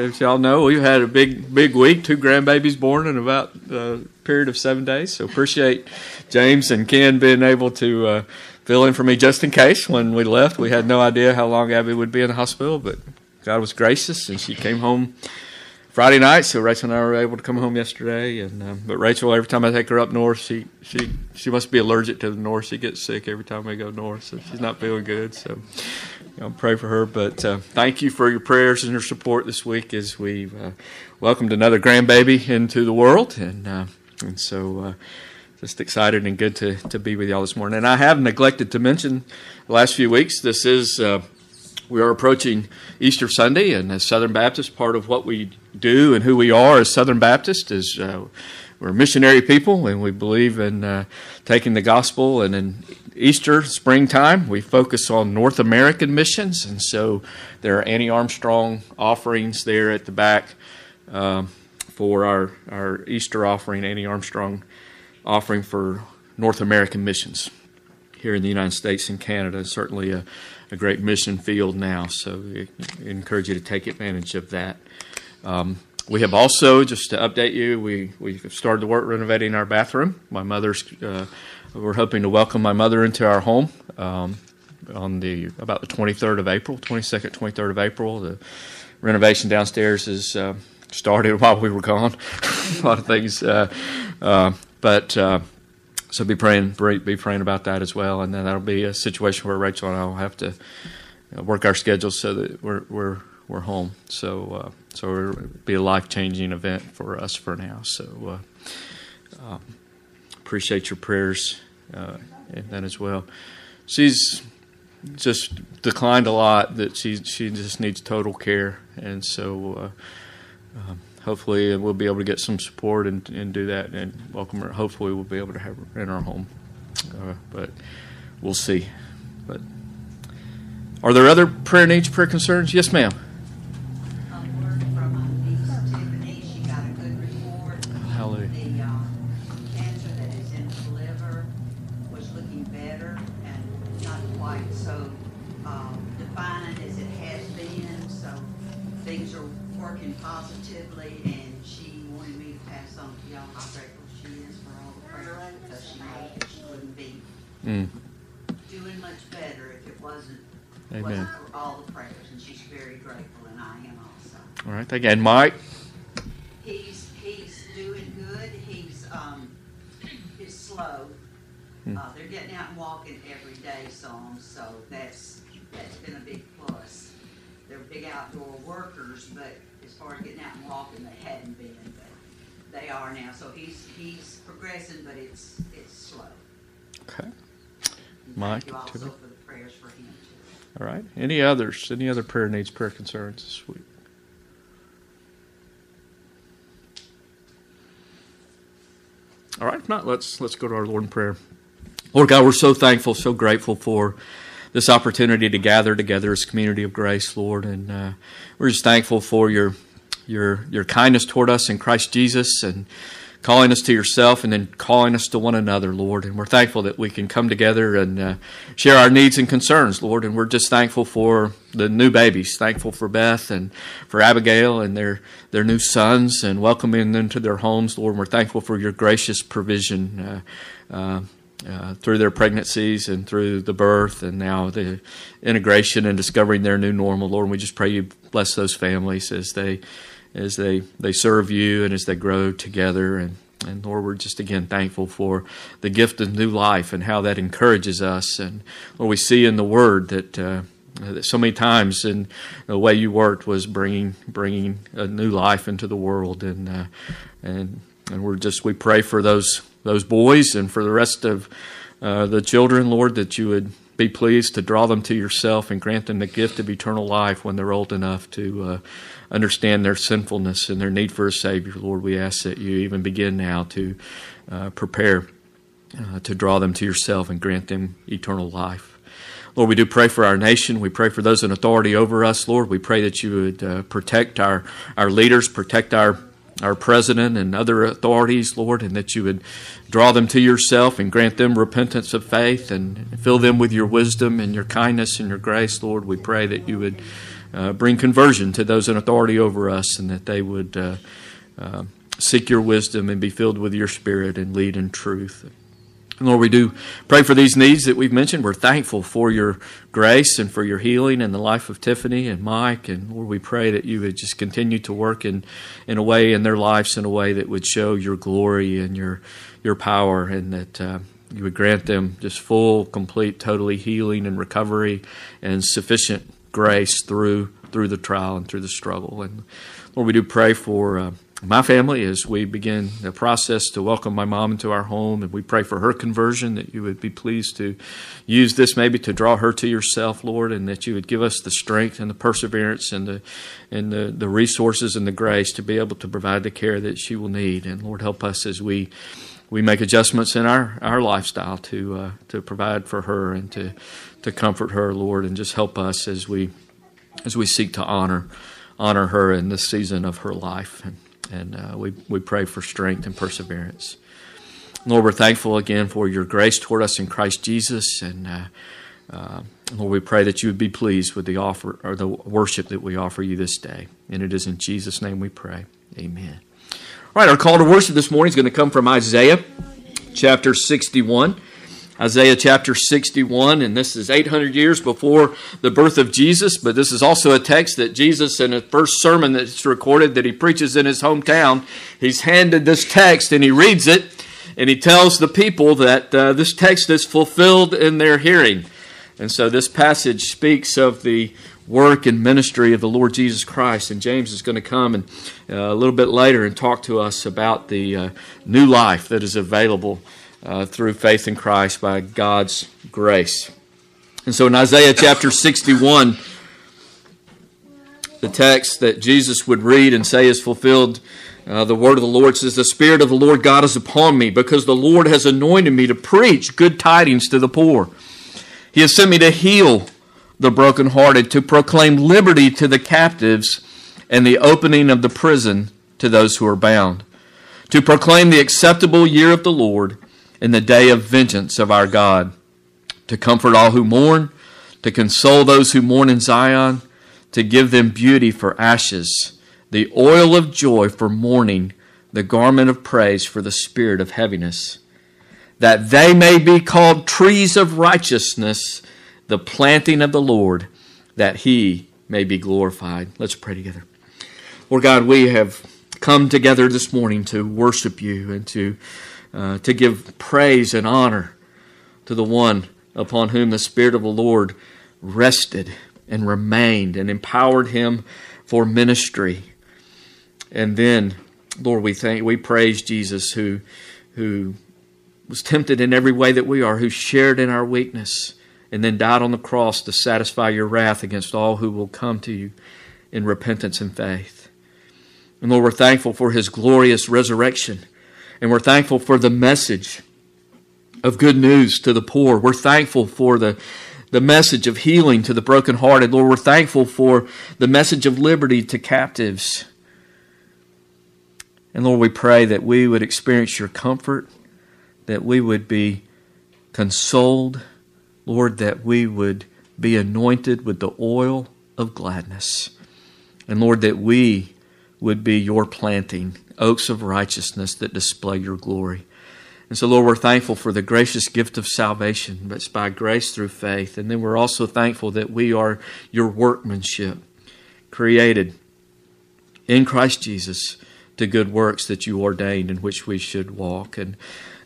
As y'all know, we've had a big, big week. Two grandbabies born in about a period of seven days. So appreciate James and Ken being able to uh, fill in for me just in case. When we left, we had no idea how long Abby would be in the hospital, but God was gracious, and she came home Friday night. So Rachel and I were able to come home yesterday. And um, but Rachel, every time I take her up north, she she she must be allergic to the north. She gets sick every time we go north, so she's not feeling good. So you know, pray for her. But uh, thank you for your prayers and your support this week as we've uh, welcomed another grandbaby into the world, and uh, and so. Uh, just excited and good to, to be with y'all this morning. And I have neglected to mention the last few weeks, this is, uh, we are approaching Easter Sunday, and as Southern Baptist, part of what we do and who we are as Southern Baptist is uh, we're missionary people, and we believe in taking the gospel. And in Easter, springtime, we focus on North American missions, and so there are Annie Armstrong offerings there at the back um, for our our Easter offering, Annie Armstrong offering for North American missions here in the United States and Canada. Certainly a, a great mission field now, so encourage you to take advantage of that. Um, we have also, just to update you, we we started the work renovating our bathroom. My mother's, uh, we're hoping to welcome my mother into our home um, on the about the 23rd of April, 22nd, 23rd of April. The renovation downstairs is uh, started while we were gone. a lot of things, uh, uh but uh, so be praying, be praying about that as well, and then that'll be a situation where Rachel and I will have to work our schedules so that we're we're we're home. So uh, so it'll be a life changing event for us for now. So uh, um, appreciate your prayers uh, and that as well. She's just declined a lot. That she she just needs total care, and so. Uh, um, hopefully, we'll be able to get some support and, and do that and welcome her. Hopefully, we'll be able to have her in our home, uh, but we'll see. But are there other prayer needs, prayer concerns? Yes, ma'am. mm. doing much better if it wasn't, Amen. wasn't for all the prayers. And she's very grateful, and I am also. Again, Mike. He's he's doing good. He's um he's slow. Mm. Uh, they're getting out and walking every day, some, so that's that's been a big plus. They're big outdoor workers, but as far as getting out and walking, they hadn't been, but they are now. So he's he's progressing, but it's it's slow. Okay. Mike, All right. Any others? Any other prayer needs, prayer concerns this week? All right. If not, let's let's go to our Lord in prayer. Lord God, we're so thankful, so grateful for this opportunity to gather together as community of grace, Lord, and uh, we're just thankful for your your your kindness toward us in Christ Jesus and calling us to yourself and then calling us to one another, Lord. And we're thankful that we can come together and uh, share our needs and concerns, Lord. And we're just thankful for the new babies, thankful for Beth and for Abigail and their, their new sons and welcoming them to their homes, Lord. And we're thankful for your gracious provision. Uh, uh, uh, through their pregnancies and through the birth and now the integration and discovering their new normal, Lord, and we just pray you bless those families as they as they, they serve you and as they grow together. And, and Lord, we're just again thankful for the gift of new life and how that encourages us. And Lord, we see in the Word that. Uh, that so many times in the way you worked was bringing bringing a new life into the world and uh, and and we're just we pray for those those boys and for the rest of uh, the children Lord that you would be pleased to draw them to yourself and grant them the gift of eternal life when they're old enough to uh, understand their sinfulness and their need for a Savior. Lord, we ask that you even begin now to uh, prepare uh, to draw them to yourself and grant them eternal life. Lord, we do pray for our nation. We pray for those in authority over us, Lord. We pray that you would uh, protect our, our leaders, protect our our president and other authorities, Lord, and that you would draw them to yourself and grant them repentance of faith and fill them with your wisdom and your kindness and your grace, Lord. We pray that you would uh, bring conversion to those in authority over us, and that they would uh, uh, seek your wisdom and be filled with your spirit and lead in truth. Lord, we do pray for these needs that we've mentioned. We're thankful for your grace and for your healing in the life of Tiffany and Mike. And Lord, we pray that you would just continue to work in, in a way in their lives in a way that would show your glory and your your power, and that uh, you would grant them just full, complete, totally healing and recovery and sufficient grace through through the trial and through the struggle. And Lord, we do pray for. Uh, my family as we begin the process to welcome my mom into our home and we pray for her conversion that you would be pleased to use this maybe to draw her to yourself lord and that you would give us the strength and the perseverance and the and the, the resources and the grace to be able to provide the care that she will need and lord help us as we we make adjustments in our, our lifestyle to uh, to provide for her and to to comfort her lord and just help us as we as we seek to honor honor her in this season of her life and and uh, we, we pray for strength and perseverance. Lord, we're thankful again for your grace toward us in Christ Jesus. And uh, uh, Lord, we pray that you would be pleased with the offer or the worship that we offer you this day. And it is in Jesus' name we pray. Amen. All right, our call to worship this morning is going to come from Isaiah chapter 61. Isaiah chapter 61, and this is 800 years before the birth of Jesus, but this is also a text that Jesus, in the first sermon that's recorded that he preaches in his hometown, he's handed this text and he reads it, and he tells the people that uh, this text is fulfilled in their hearing. And so this passage speaks of the work and ministry of the Lord Jesus Christ. And James is going to come and uh, a little bit later and talk to us about the uh, new life that is available uh, through faith in Christ by God's grace. And so in Isaiah chapter 61, the text that Jesus would read and say is fulfilled. Uh, the word of the Lord says, The Spirit of the Lord God is upon me, because the Lord has anointed me to preach good tidings to the poor. He has sent me to heal the brokenhearted, to proclaim liberty to the captives, and the opening of the prison to those who are bound, to proclaim the acceptable year of the Lord and the day of vengeance of our God, to comfort all who mourn, to console those who mourn in Zion, to give them beauty for ashes, the oil of joy for mourning, the garment of praise for the spirit of heaviness, that they may be called trees of righteousness, the planting of the Lord, that he may be glorified. Let's pray together. Lord God, we have come together this morning to worship you and to uh, to give praise and honor to the one upon whom the Spirit of the Lord rested and remained and empowered him for ministry. And then, Lord, we thank we praise Jesus who who was tempted in every way that we are, who shared in our weakness, and then died on the cross to satisfy your wrath against all who will come to you in repentance and faith. And Lord, we're thankful for his glorious resurrection and we're thankful for the message of good news to the poor. We're thankful for the, the message of healing to the brokenhearted. Lord, we're thankful for the message of liberty to captives. And Lord, we pray that we would experience your comfort, that we would be consoled, Lord, that we would be anointed with the oil of gladness. And Lord, that we would be your planting oaks of righteousness that display your glory. And so, Lord, we're thankful for the gracious gift of salvation, but by grace through faith. And then we're also thankful that we are your workmanship, created in Christ Jesus to good works that you ordained in which we should walk. And,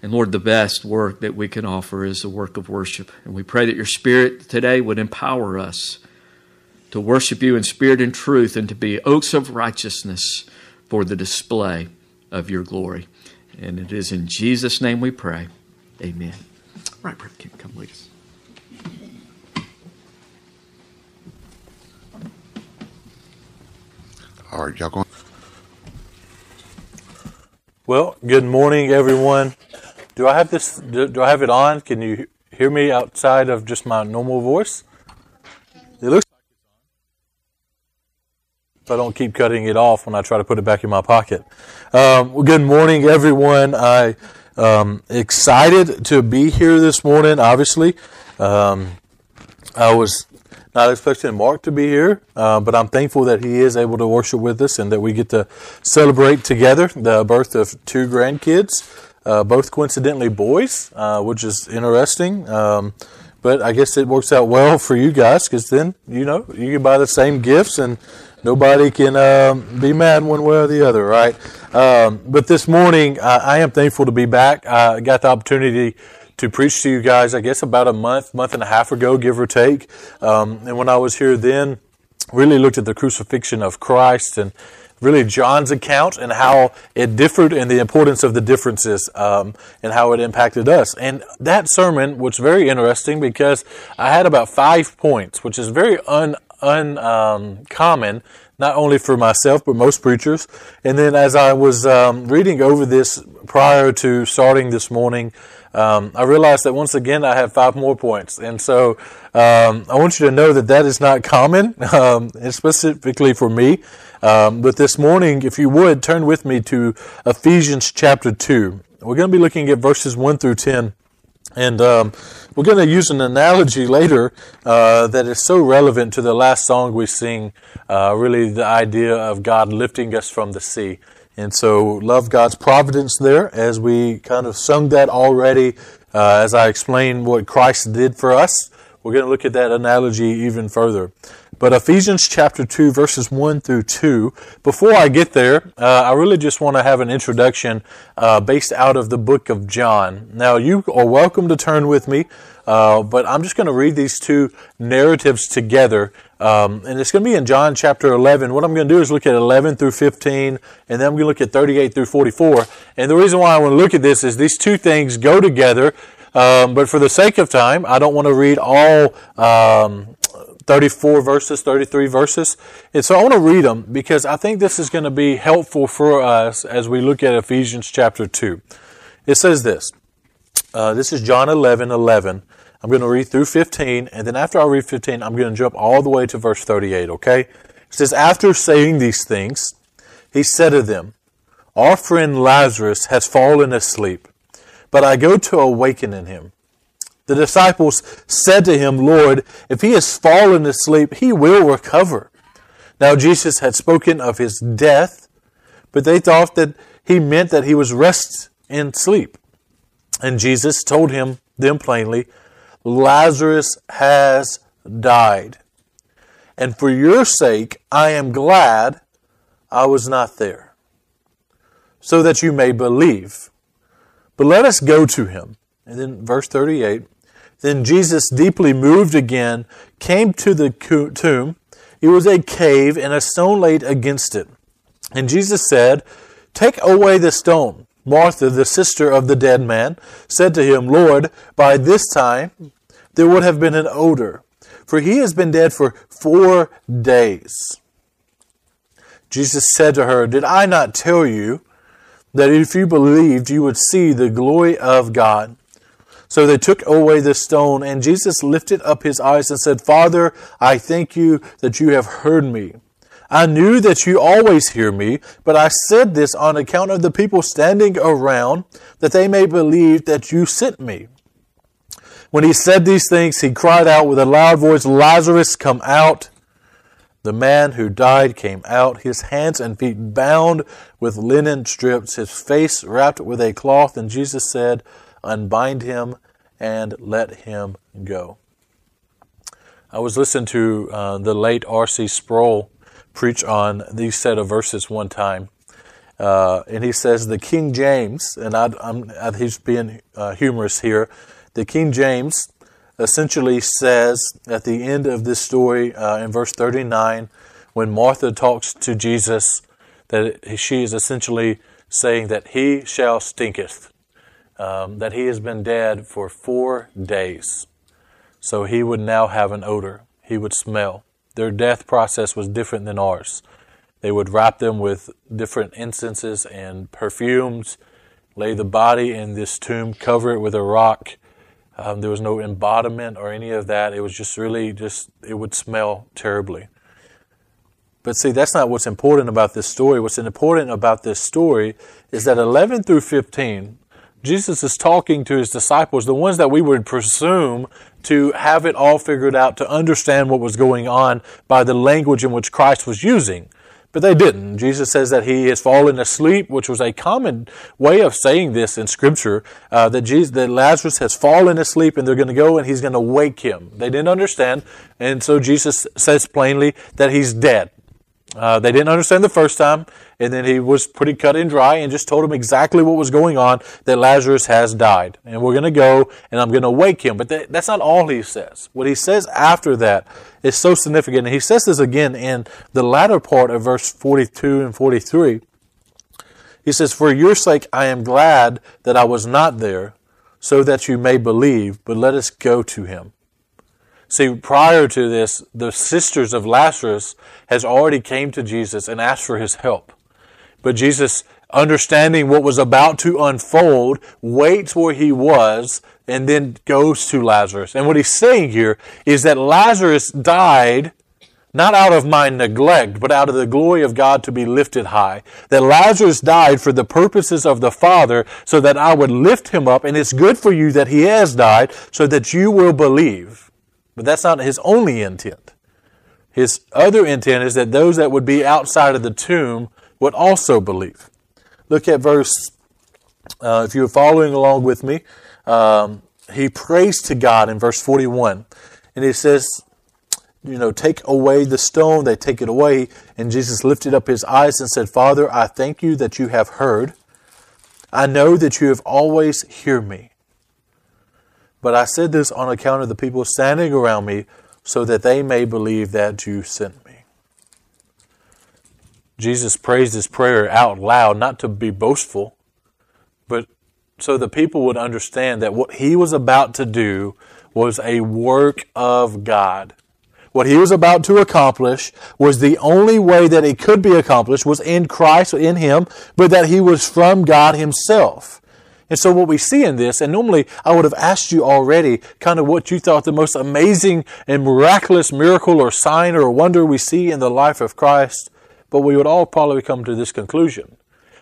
and Lord, the best work that we can offer is the work of worship. And we pray that your Spirit today would empower us to worship you in spirit and truth and to be oaks of righteousness for the display of your glory. And it is in Jesus' name we pray. Amen. All right, Brother Kim, come lead us. All right, y'all going. Well, good morning, everyone. Do I have this? Do, do I have it on? Can you hear me outside of just my normal voice? It looks like it's on. if I don't keep cutting it off when I try to put it back in my pocket. Um, well, good morning, everyone. I um, excited to be here this morning. Obviously, um, I was Not expecting Mark to be here, uh, but I'm thankful that he is able to worship with us and that we get to celebrate together the birth of two grandkids, uh, both coincidentally boys, uh, which is interesting. Um, but I guess it works out well for you guys because then, you know, you can buy the same gifts and nobody can um, be mad one way or the other, right? Um, but this morning, uh, I am thankful to be back. I got the opportunity to preach to you guys, I guess, about a month, month and a half ago, give or take. Um, and when I was here then, really looked at the crucifixion of Christ and really John's account and how it differed and the importance of the differences um, and how it impacted us. And that sermon was very interesting because I had about five points, which is very un uncommon, um, not only for myself but most preachers. And then as I was um, reading over this prior to starting this morning, um, I realized that once again I have five more points, and so um, I want you to know that that is not common, um, specifically for me. Um, but this morning, if you would turn with me to Ephesians chapter two, we're going to be looking at verses one through ten. And um, we're going to use an analogy later uh, that is so relevant to the last song we sing, uh, really the idea of God lifting us from the sea. And so, love God's providence there as we kind of sung that already. Uh, as I explained what Christ did for us, we're going to look at that analogy even further. But Ephesians chapter 2, verses 1 through 2. Before I get there, uh, I really just want to have an introduction uh, based out of the book of John. Now, you are welcome to turn with me, uh, but I'm just going to read these two narratives together um, and it's going to be in John chapter 11. What I'm going to do is look at 11 through 15, and then I'm going to look at 38 through 44. And the reason why I want to look at this is these two things go together. Um, but for the sake of time, I don't want to read all um, 34 verses, 33 verses. And so I want to read them because I think this is going to be helpful for us as we look at Ephesians chapter 2. It says this. Uh, this is John 11, 11. I'm going to read through 15, and then after I read 15, I'm going to jump all the way to verse 38, okay? It says, After saying these things, he said to them, Our friend Lazarus has fallen asleep, but I go to awaken in him. The disciples said to him, Lord, if he has fallen asleep, he will recover. Now Jesus had spoken of his death, but they thought that he meant that he was rest in sleep. And Jesus told him them plainly, Lazarus has died. And for your sake, I am glad I was not there, so that you may believe. But let us go to him. And then verse 38 Then Jesus, deeply moved again, came to the tomb. It was a cave, and a stone laid against it. And Jesus said, Take away the stone. Martha, the sister of the dead man, said to him, Lord, by this time there would have been an odor, for he has been dead for four days. Jesus said to her, Did I not tell you that if you believed, you would see the glory of God? So they took away the stone, and Jesus lifted up his eyes and said, Father, I thank you that you have heard me. I knew that you always hear me, but I said this on account of the people standing around, that they may believe that you sent me. When he said these things, he cried out with a loud voice, Lazarus, come out. The man who died came out, his hands and feet bound with linen strips, his face wrapped with a cloth, and Jesus said, Unbind him and let him go. I was listening to uh, the late R.C. Sproul preach on these set of verses one time. Uh, and he says the King James, and I, am he's being uh, humorous here. The King James essentially says at the end of this story, uh, in verse 39, when Martha talks to Jesus, that she is essentially saying that he shall stinketh, um, that he has been dead for four days. So he would now have an odor. He would smell. Their death process was different than ours. They would wrap them with different incenses and perfumes, lay the body in this tomb, cover it with a rock. Um, there was no embodiment or any of that. It was just really just, it would smell terribly. But see, that's not what's important about this story. What's important about this story is that 11 through 15, Jesus is talking to his disciples, the ones that we would presume to have it all figured out, to understand what was going on by the language in which Christ was using. But they didn't. Jesus says that he has fallen asleep, which was a common way of saying this in Scripture. Uh, that Jesus, that Lazarus has fallen asleep, and they're going to go and he's going to wake him. They didn't understand, and so Jesus says plainly that he's dead. Uh, they didn't understand the first time, and then he was pretty cut and dry and just told them exactly what was going on that Lazarus has died. And we're going to go and I'm going to wake him. But that, that's not all he says. What he says after that is so significant. And he says this again in the latter part of verse 42 and 43. He says, For your sake I am glad that I was not there, so that you may believe, but let us go to him. See, prior to this, the sisters of Lazarus has already came to Jesus and asked for his help. But Jesus, understanding what was about to unfold, waits where he was and then goes to Lazarus. And what he's saying here is that Lazarus died not out of my neglect, but out of the glory of God to be lifted high. That Lazarus died for the purposes of the Father so that I would lift him up. And it's good for you that he has died so that you will believe. But that's not his only intent. His other intent is that those that would be outside of the tomb would also believe. Look at verse, uh, if you're following along with me, um, he prays to God in verse 41. And he says, you know, take away the stone. They take it away. And Jesus lifted up his eyes and said, Father, I thank you that you have heard. I know that you have always heard me. But I said this on account of the people standing around me, so that they may believe that you sent me. Jesus prays this prayer out loud, not to be boastful, but so the people would understand that what he was about to do was a work of God. What he was about to accomplish was the only way that it could be accomplished was in Christ, in him, but that he was from God himself. And so what we see in this, and normally I would have asked you already kind of what you thought the most amazing and miraculous miracle or sign or wonder we see in the life of Christ, but we would all probably come to this conclusion.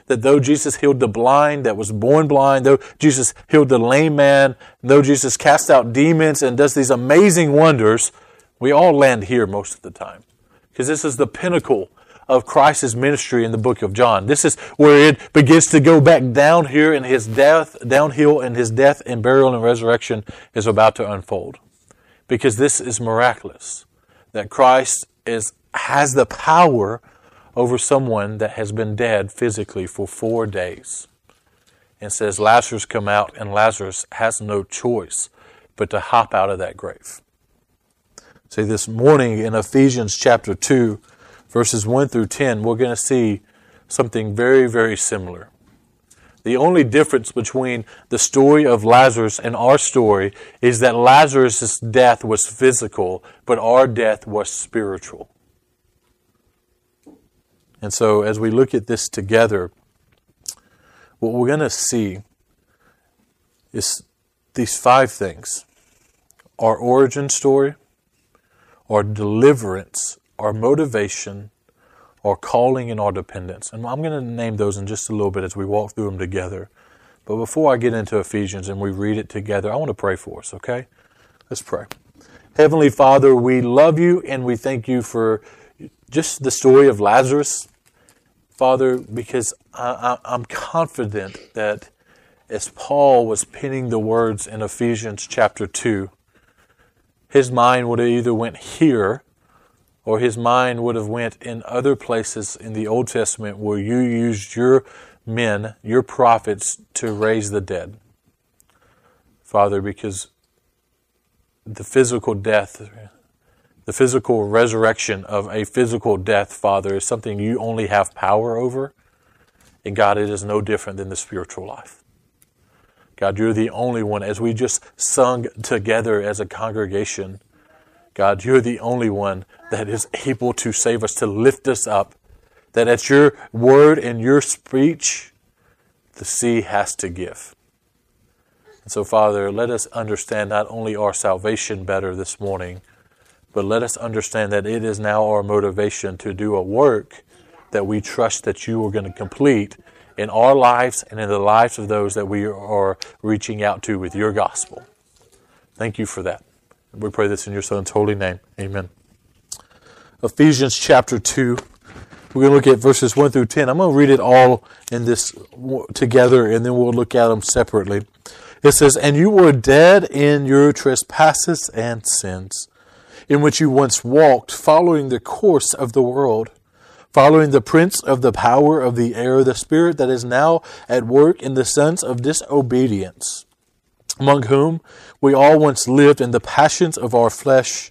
That though Jesus healed the blind that was born blind, though Jesus healed the lame man, though Jesus cast out demons and does these amazing wonders, we all land here most of the time. Because this is the pinnacle of Christ's ministry in the book of John. This is where it begins to go back down here in his death, downhill in his death and burial and resurrection is about to unfold. Because this is miraculous. That Christ is, has the power over someone that has been dead physically for four days. And says, Lazarus come out, and Lazarus has no choice but to hop out of that grave. See, this morning in Ephesians chapter 2, verses 1 through 10, we're going to see something very, very similar. The only difference between the story of Lazarus and our story is that Lazarus' death was physical, but our death was spiritual. And so, as we look at this together, what we're going to see is these five things our origin story, our deliverance, our motivation, our calling, and our dependence. And I'm going to name those in just a little bit as we walk through them together. But before I get into Ephesians and we read it together, I want to pray for us, okay? Let's pray. Heavenly Father, we love you and we thank you for just the story of Lazarus, Father, because I, am confident that as Paul was penning the words in Ephesians chapter 2, his mind would have either went here or his mind would have went in other places in the Old Testament where you used your men, your prophets, to raise the dead. Father, because the physical death, the physical resurrection of a physical death, Father, is something you only have power over. And God, it is no different than the spiritual life. God, you're the only one, as we just sung together as a congregation, God, you're the only one that is able to save us, to lift us up. That at your word and your speech, the sea has to give. And so, Father, let us understand not only our salvation better this morning, but let us understand that it is now our motivation to do a work that we trust that you are going to complete in our lives and in the lives of those that we are reaching out to with your gospel. Thank you for that. We pray this in your Son's holy name. Amen. Ephesians chapter 2. We're going to look at verses 1 through 10. I'm going to read it all in this together and then we'll look at them separately. It says, And you were dead in your trespasses and sins, in which you once walked, following the course of the world, following the prince of the power of the air, the spirit that is now at work in the sons of disobedience, among whom we all once lived in the passions of our flesh,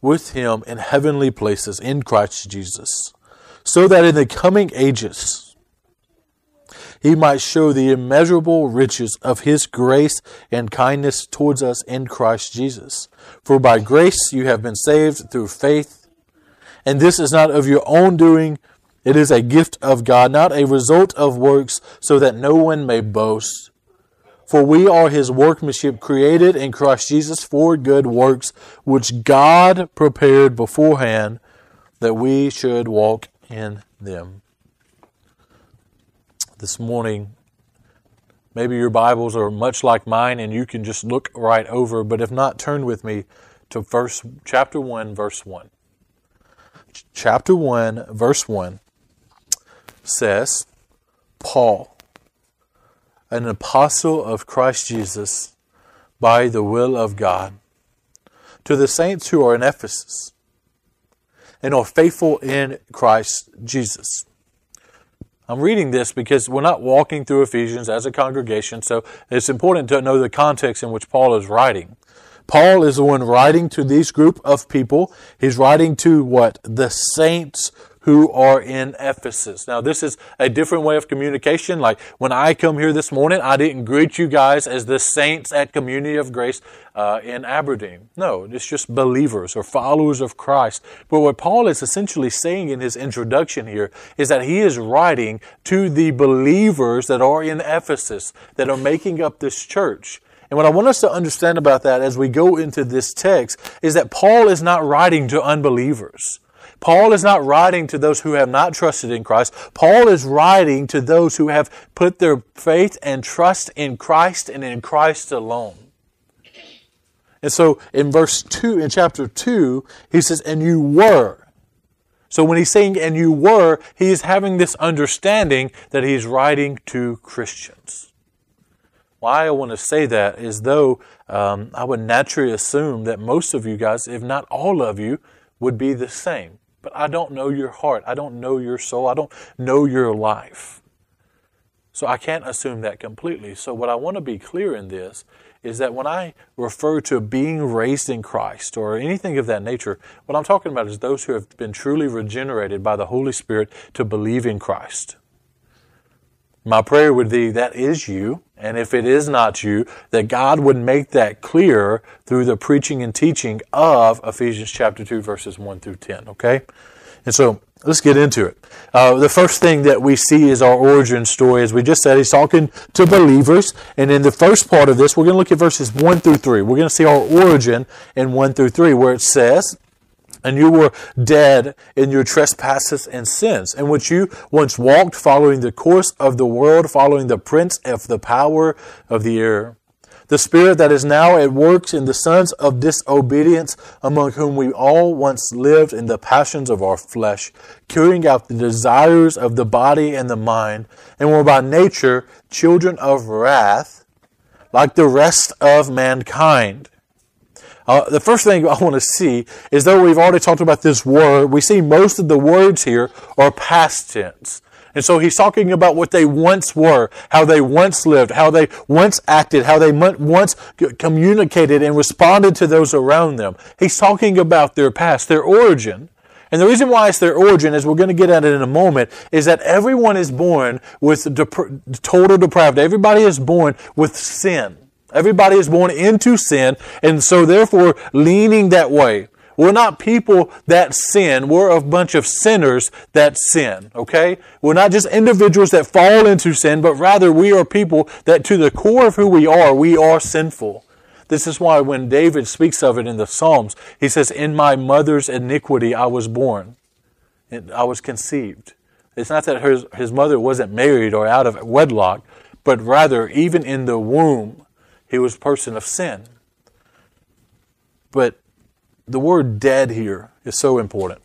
with Him in heavenly places in Christ Jesus, so that in the coming ages, he might show the immeasurable riches of his grace and kindness towards us in Christ Jesus. For by grace you have been saved through faith, and this is not of your own doing, it is a gift of God, not a result of works, so that no one may boast. For we are his workmanship created in Christ Jesus for good works, which God prepared beforehand that we should walk in them this morning. Maybe your Bibles are much like mine and you can just look right over, but if not, turn with me to verse chapter 1 verse 1. Chapter 1 verse 1 says, Paul, an apostle of Christ Jesus by the will of God, to the saints who are in Ephesus and are faithful in Christ Jesus. I'm reading this because we're not walking through Ephesians as a congregation, so it's important to know the context in which Paul is writing. Paul is the one writing to this group of people. He's writing to what? The saints who are in Ephesus. Now, this is a different way of communication. Like when I come here this morning, I didn't greet you guys as the saints at Community of Grace uh, in Aberdeen. No, it's just believers or followers of Christ. But what Paul is essentially saying in his introduction here is that he is writing to the believers that are in Ephesus, that are making up this church. And what I want us to understand about that as we go into this text is that Paul is not writing to unbelievers. Paul is not writing to those who have not trusted in Christ. Paul is writing to those who have put their faith and trust in Christ and in Christ alone. And so in verse 2, in chapter 2, he says, And you were. So when he's saying, And you were, he is having this understanding that he's writing to Christians. Why I want to say that is though um, I would naturally assume that most of you guys, if not all of you, would be the same. But I don't know your heart. I don't know your soul. I don't know your life. So I can't assume that completely. So, what I want to be clear in this is that when I refer to being raised in Christ or anything of that nature, what I'm talking about is those who have been truly regenerated by the Holy Spirit to believe in Christ. My prayer would be that is you, and if it is not you, that God would make that clear through the preaching and teaching of Ephesians chapter 2, verses 1 through 10, okay? And so let's get into it. Uh, the first thing that we see is our origin story. As we just said, he's talking to believers. And in the first part of this, we're going to look at verses 1 through 3. We're going to see our origin in 1 through 3, where it says, and you were dead in your trespasses and sins, in which you once walked following the course of the world, following the prince of the power of the air. The spirit that is now at work in the sons of disobedience, among whom we all once lived in the passions of our flesh, carrying out the desires of the body and the mind, and were by nature children of wrath, like the rest of mankind. Uh, the first thing I want to see is though we've already talked about this word, we see most of the words here are past tense. And so he's talking about what they once were, how they once lived, how they once acted, how they once communicated and responded to those around them. He's talking about their past, their origin. And the reason why it's their origin, as we're going to get at it in a moment, is that everyone is born with dep- total depravity. Everybody is born with sin. Everybody is born into sin, and so therefore leaning that way. We're not people that sin. We're a bunch of sinners that sin, okay? We're not just individuals that fall into sin, but rather we are people that to the core of who we are, we are sinful. This is why when David speaks of it in the Psalms, he says, In my mother's iniquity I was born, I was conceived. It's not that his, his mother wasn't married or out of wedlock, but rather, even in the womb, he was a person of sin. But the word dead here is so important.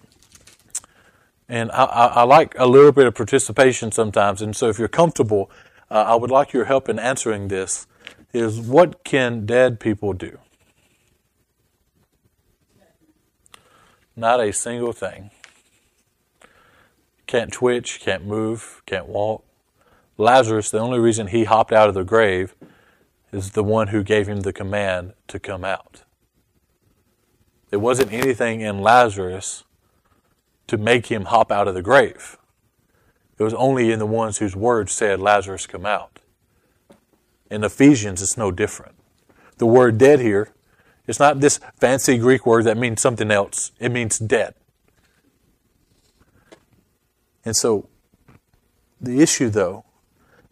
And I, I, I, like a little bit of participation sometimes. And so if you're comfortable, uh, I would like your help in answering this is what can dead people do? Not a single thing. Can't twitch, can't move, can't walk. Lazarus, the only reason he hopped out of the grave is the one who gave him the command to come out. There wasn't anything in Lazarus to make him hop out of the grave. It was only in the ones whose words said, Lazarus, come out. In Ephesians, it's no different. The word dead here is not this fancy Greek word that means something else, it means dead. And so, the issue, though,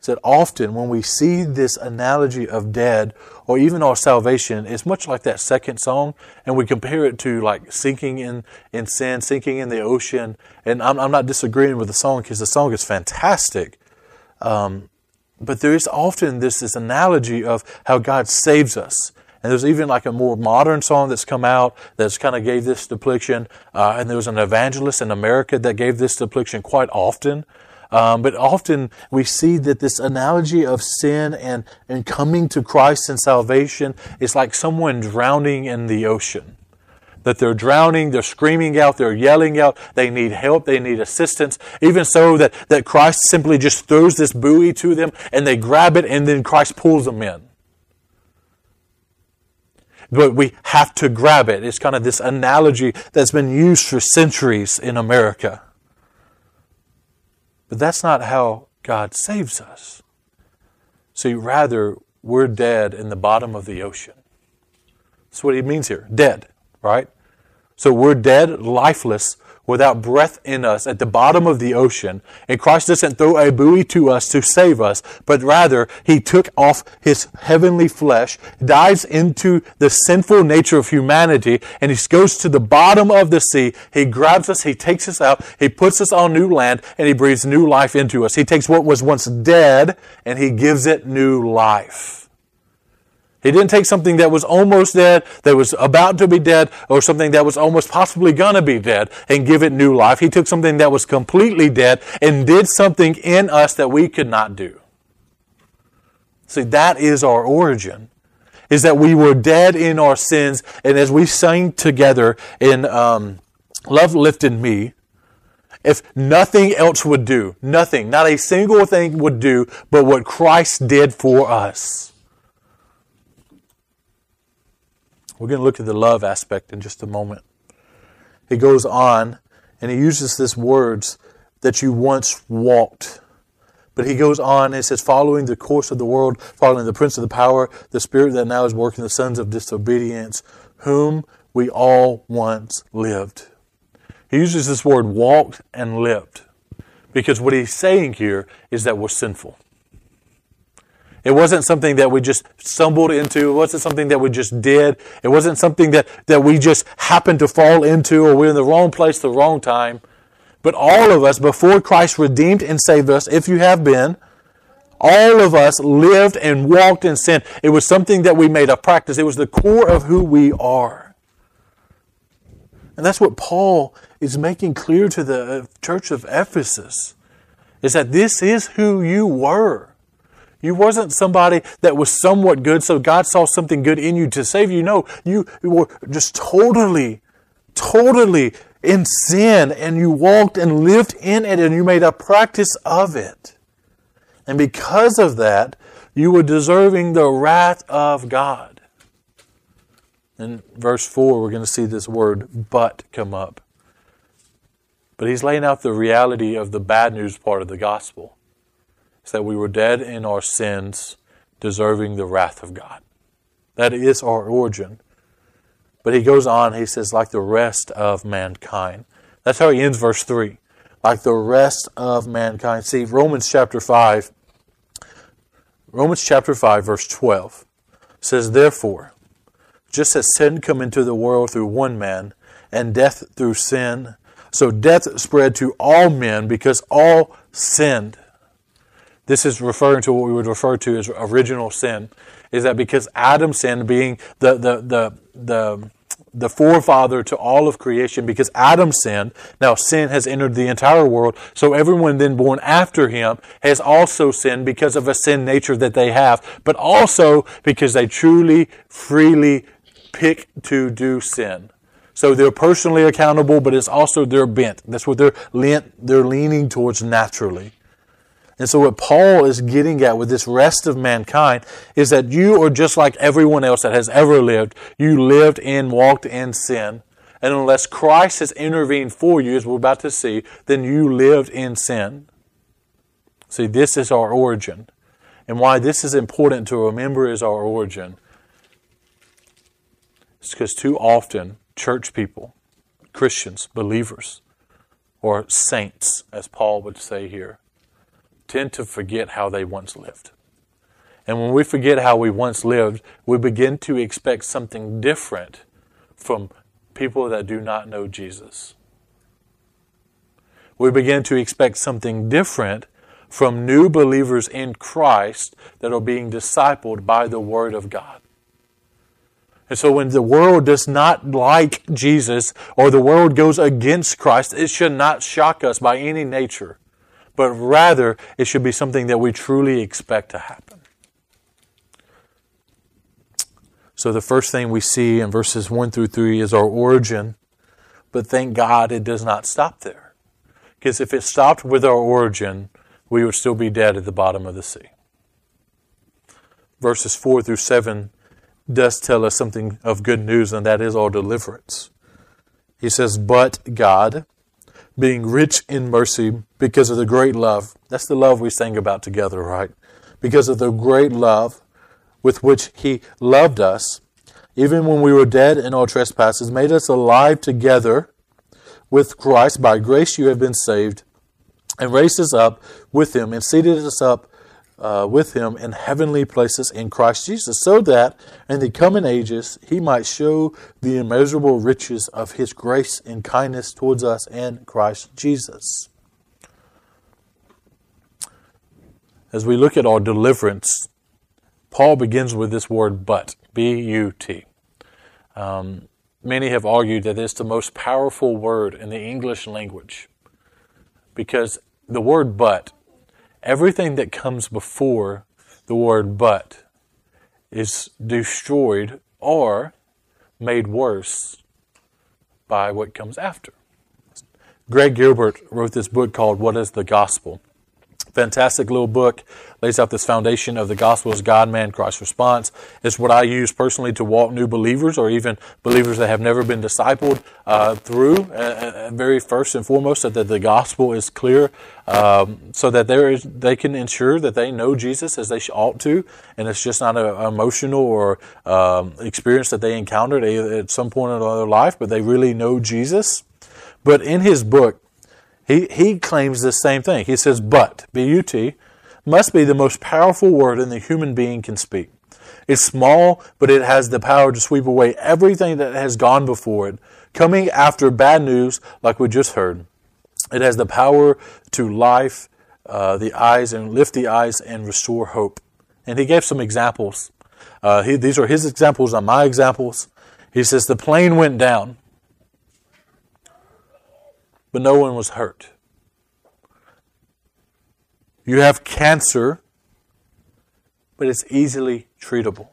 is that often when we see this analogy of dead or even our salvation, it's much like that second song, and we compare it to like sinking in, in sin, sinking in the ocean. And I'm, I'm not disagreeing with the song because the song is fantastic. Um, but there is often this, this analogy of how God saves us. And there's even like a more modern song that's come out that's kind of gave this depiction. Uh, and there was an evangelist in America that gave this depiction quite often. Um, but often we see that this analogy of sin and, and coming to Christ and salvation is like someone drowning in the ocean that they're drowning, they're screaming out, they're yelling out, they need help, they need assistance. Even so that, that Christ simply just throws this buoy to them and they grab it and then Christ pulls them in. But we have to grab it. It's kind of this analogy that's been used for centuries in America. But that's not how God saves us. See, rather, we're dead in the bottom of the ocean. That's what he means here dead right? So we're dead, lifeless, without breath in us at the bottom of the ocean. And Christ doesn't throw a buoy to us to save us, but rather he took off his heavenly flesh, dives into the sinful nature of humanity, and he goes to the bottom of the sea. He grabs us, he takes us out, he puts us on new land, and he breathes new life into us. He takes what was once dead and he gives it new life. He didn't take something that was almost dead, that was about to be dead, or something that was almost possibly going to be dead and give it new life. He took something that was completely dead and did something in us that we could not do. See, that is our origin. Is that we were dead in our sins, and as we sang together in um, Love Lifted Me, if nothing else would do, nothing, not a single thing would do, but what Christ did for us We're going to look at the love aspect in just a moment. He goes on and he uses this words that you once walked. But he goes on and says, following the course of the world, following the prince of the power, the spirit that now is working the sons of disobedience, whom we all once lived. He uses this word walked and lived because what he's saying here is that we're sinful. It wasn't something that we just stumbled into. It wasn't something that we just did. It wasn't something that, that we just happened to fall into or we're in the wrong place the wrong time. But all of us, before Christ redeemed and saved us, if you have been, all of us lived and walked in sin. It was something that we made a practice. It was the core of who we are. And that's what Paul is making clear to the uh, church of Ephesus is that this is who you were. You wasn't somebody that was somewhat good, so God saw something good in you to save you. No, you, were just totally, totally in sin, and you walked and lived in it, and you made a practice of it. And because of that, you were deserving the wrath of God. In verse 4, we're going to see this word but come up. But he's laying out the reality of the bad news part of the gospel is that we were dead in our sins, deserving the wrath of God. That is our origin. But he goes on, he says, like the rest of mankind. That's how he ends verse 3. Like the rest of mankind. See, Romans chapter 5, Romans chapter 5, verse 12 says, Therefore, just as sin come into the world through one man, and death through sin, so death spread to all men because all sinned. This is referring to what we would refer to as original sin. Is that because Adam sinned, being the the the the the forefather to all of creation because Adam sinned. Now sin has entered the entire world. So everyone then born after him has also sinned because of a sin nature that they have, but also because they truly, freely pick to do sin. So they're personally accountable, but it's also their bent. That's what they're, they're leaning towards naturally. And so, what Paul is getting at with this rest of mankind is that you are just like everyone else that has ever lived. You lived and walked in sin. And unless Christ has intervened for you, as we're about to see, then you lived in sin. See, this is our origin. And why this is important to remember is our origin. It's because too often, church people, Christians, believers, or saints, as Paul would say here, tend to forget how they once lived. And when we forget how we once lived, we begin to expect something different from people that do not know Jesus. We begin to expect something different from new believers in Christ that are being discipled by the Word of God. And so when the world does not like Jesus or the world goes against Christ, it should not shock us by any nature but rather it should be something that we truly expect to happen. So the first thing we see in verses 1 through 3 is our origin, but thank God it does not stop there. Because if it stopped with our origin, we would still be dead at the bottom of the sea. Verses 4 through 7 does tell us something of good news, and that is our deliverance. He says, But God, being rich in mercy because of the great love. That's the love we sang about together, right? Because of the great love with which He loved us, even when we were dead in our trespasses, made us alive together with Christ. By grace you have been saved, and raised us up with Him, and seated us up uh, with him in heavenly places in Christ Jesus, so that in the coming ages he might show the immeasurable riches of his grace and kindness towards us in Christ Jesus. As we look at our deliverance, Paul begins with this word but, B U T. Um, many have argued that it's the most powerful word in the English language because the word but everything that comes before the word but is destroyed or made worse by what comes after. Greg Gilbert wrote this book called What is the Gospel? Fantastic little book. Lays out this foundation of the gospel as God, man, Christ response. It's what I use personally to walk new believers or even believers that have never been discipled uh, through. Uh, uh very first and foremost, that the gospel is clear, um, so that there is, they can ensure that they know Jesus as they ought to, and it's just not an emotional or um, experience that they encountered at some point in their life, but they really know Jesus. But in his book, he, he claims the same thing. He says, but, B-U-T, must be the most powerful word in the human being can speak. It's small, but it has the power to sweep away everything that has gone before it, coming after bad news like we just heard. It has the power to life uh, the eyes and lift the eyes and restore hope. And he gave some examples. Uh, he, these are his examples, not my examples. He says, The plane went down but no one was hurt. You have cancer, but it's easily treatable.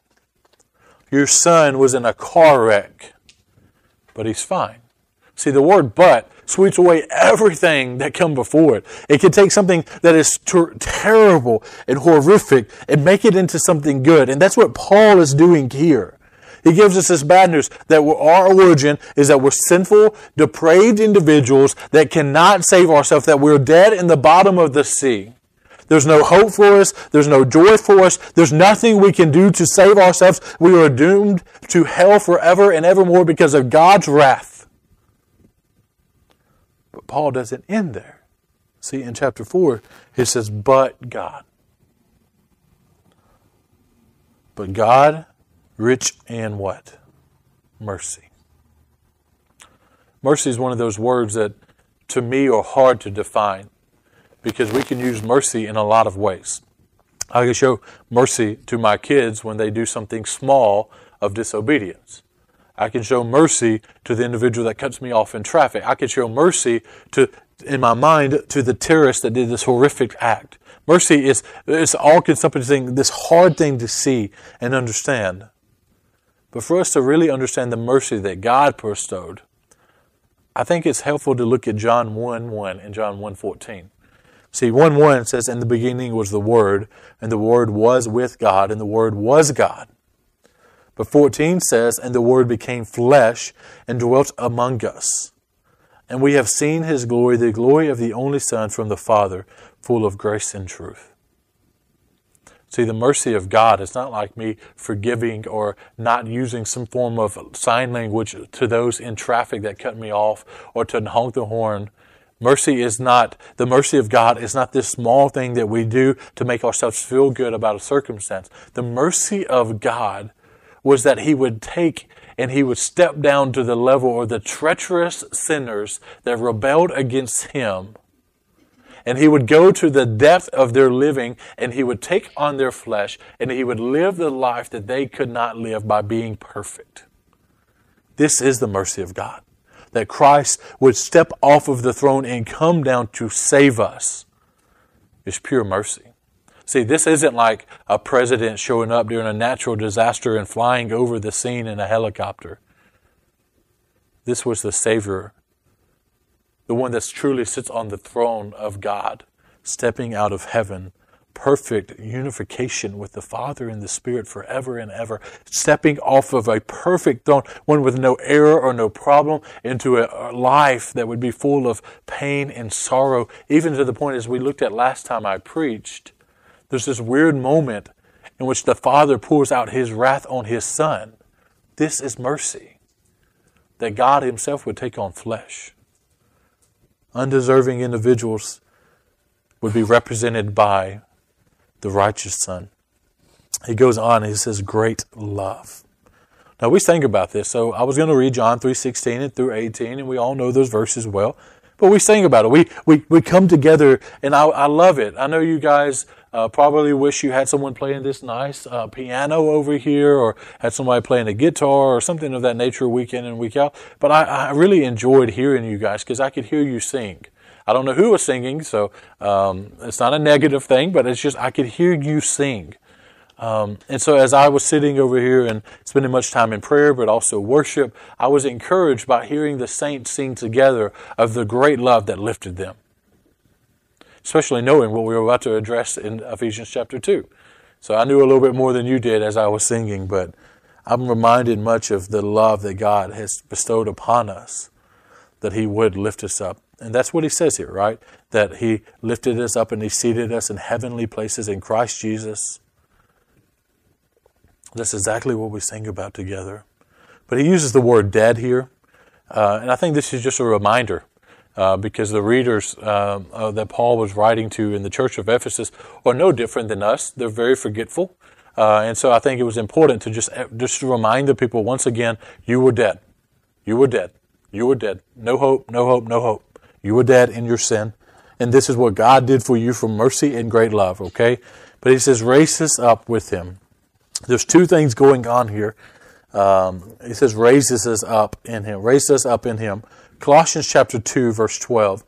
Your son was in a car wreck, but he's fine. See, the word but sweeps away everything that come before it. It can take something that is ter- terrible and horrific and make it into something good. And that's what Paul is doing here. He gives us this bad news that our origin is that we're sinful, depraved individuals that cannot save ourselves, that we're dead in the bottom of the sea, There's no hope for us. There's no joy for us. There's nothing we can do to save ourselves. We are doomed to hell forever and evermore because of God's wrath. But Paul doesn't end there. See, in chapter 4, he says, But God. But God, rich in what? Mercy. Mercy is one of those words that to me are hard to define because we can use mercy in a lot of ways. I can show mercy to my kids when they do something small of disobedience. I can show mercy to the individual that cuts me off in traffic. I can show mercy to, in my mind, to the terrorist that did this horrific act. Mercy is, is all encompassing, this hard thing to see and understand. But for us to really understand the mercy that God bestowed, I think it's helpful to look at John 1 1 and John 1 14. See, 1 1 says, In the beginning was the Word, and the Word was with God, and the Word was God. But 14 says, And the Word became flesh and dwelt among us. And we have seen his glory, the glory of the only Son from the Father, full of grace and truth. See, the mercy of God is not like me forgiving or not using some form of sign language to those in traffic that cut me off or to honk the horn. Mercy is not, the mercy of God is not this small thing that we do to make ourselves feel good about a circumstance. The mercy of God was that He would take and He would step down to the level of the treacherous sinners that rebelled against Him and he would go to the depth of their living and he would take on their flesh and he would live the life that they could not live by being perfect. This is the mercy of God. That Christ would step off of the throne and come down to save us is pure mercy. See, this isn't like a president showing up during a natural disaster and flying over the scene in a helicopter. This was the Savior the one that truly sits on the throne of God, stepping out of heaven, perfect unification with the Father and the Spirit forever and ever, stepping off of a perfect throne, one with no error or no problem, into a life that would be full of pain and sorrow, even to the point as we looked at last time I preached. There's this weird moment in which the Father pours out his wrath on his Son. This is mercy. That God Himself would take on flesh undeserving individuals would be represented by the righteous Son. He goes on, he says, great love. Now we think about this, so I was going to read John 3.16 and through 18, and we all know those verses well. But we sing about it. We, we, we come together, and I, I love it. I know you guys uh, probably wish you had someone playing this nice uh, piano over here, or had somebody playing a guitar, or something of that nature week in and week out. But I, I really enjoyed hearing you guys because I could hear you sing. I don't know who was singing, so um, it's not a negative thing, but it's just I could hear you sing. Um, and so, as I was sitting over here and spending much time in prayer, but also worship, I was encouraged by hearing the saints sing together of the great love that lifted them. Especially knowing what we were about to address in Ephesians chapter 2. So, I knew a little bit more than you did as I was singing, but I'm reminded much of the love that God has bestowed upon us, that He would lift us up. And that's what He says here, right? That He lifted us up and He seated us in heavenly places in Christ Jesus that's exactly what we sing about together. But he uses the word dead here. Uh, and I think this is just a reminder uh, because the readers uh, uh, that Paul was writing to in the church of Ephesus are no different than us. They're very forgetful. Uh, and so I think it was important to just, just to remind the people once again, you were dead. You were dead. You were dead. No hope, no hope, no hope. You were dead in your sin. And this is what God did for you from mercy and great love, okay? But he says, raise us up with him there's two things going on here. Um, he says, raises us up in him, raises us up in him. Colossians chapter 2, verse 12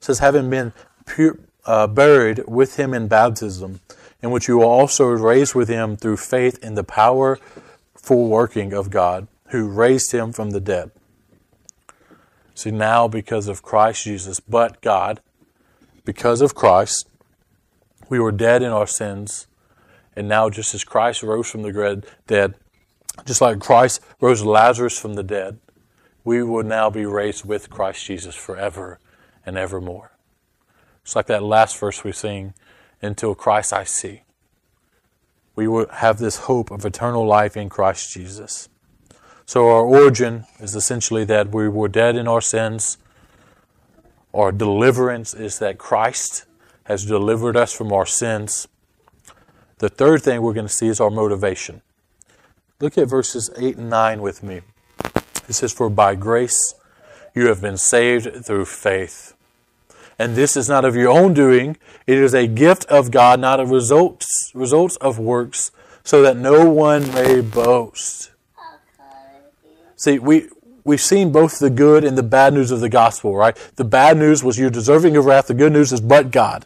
says, having been pure, uh, buried with him in baptism, in which you were also raised with him through faith in the powerful working of God, who raised him from the dead. See, now because of Christ Jesus, but God, because of Christ, we were dead in our sins and now, just as Christ rose from the dead, just like Christ rose Lazarus from the dead, we will now be raised with Christ Jesus forever and evermore. It's like that last verse we sing until Christ I see. We will have this hope of eternal life in Christ Jesus. So our origin is essentially that we were dead in our sins. Our deliverance is that Christ has delivered us from our sins. The third thing we're going to see is our motivation. Look at verses 8 and 9 with me. It says, For by grace you have been saved through faith. And this is not of your own doing, it is a gift of God, not of results, results of works, so that no one may boast. See, we, we've seen both the good and the bad news of the gospel, right? The bad news was you're deserving of wrath. The good news is but God.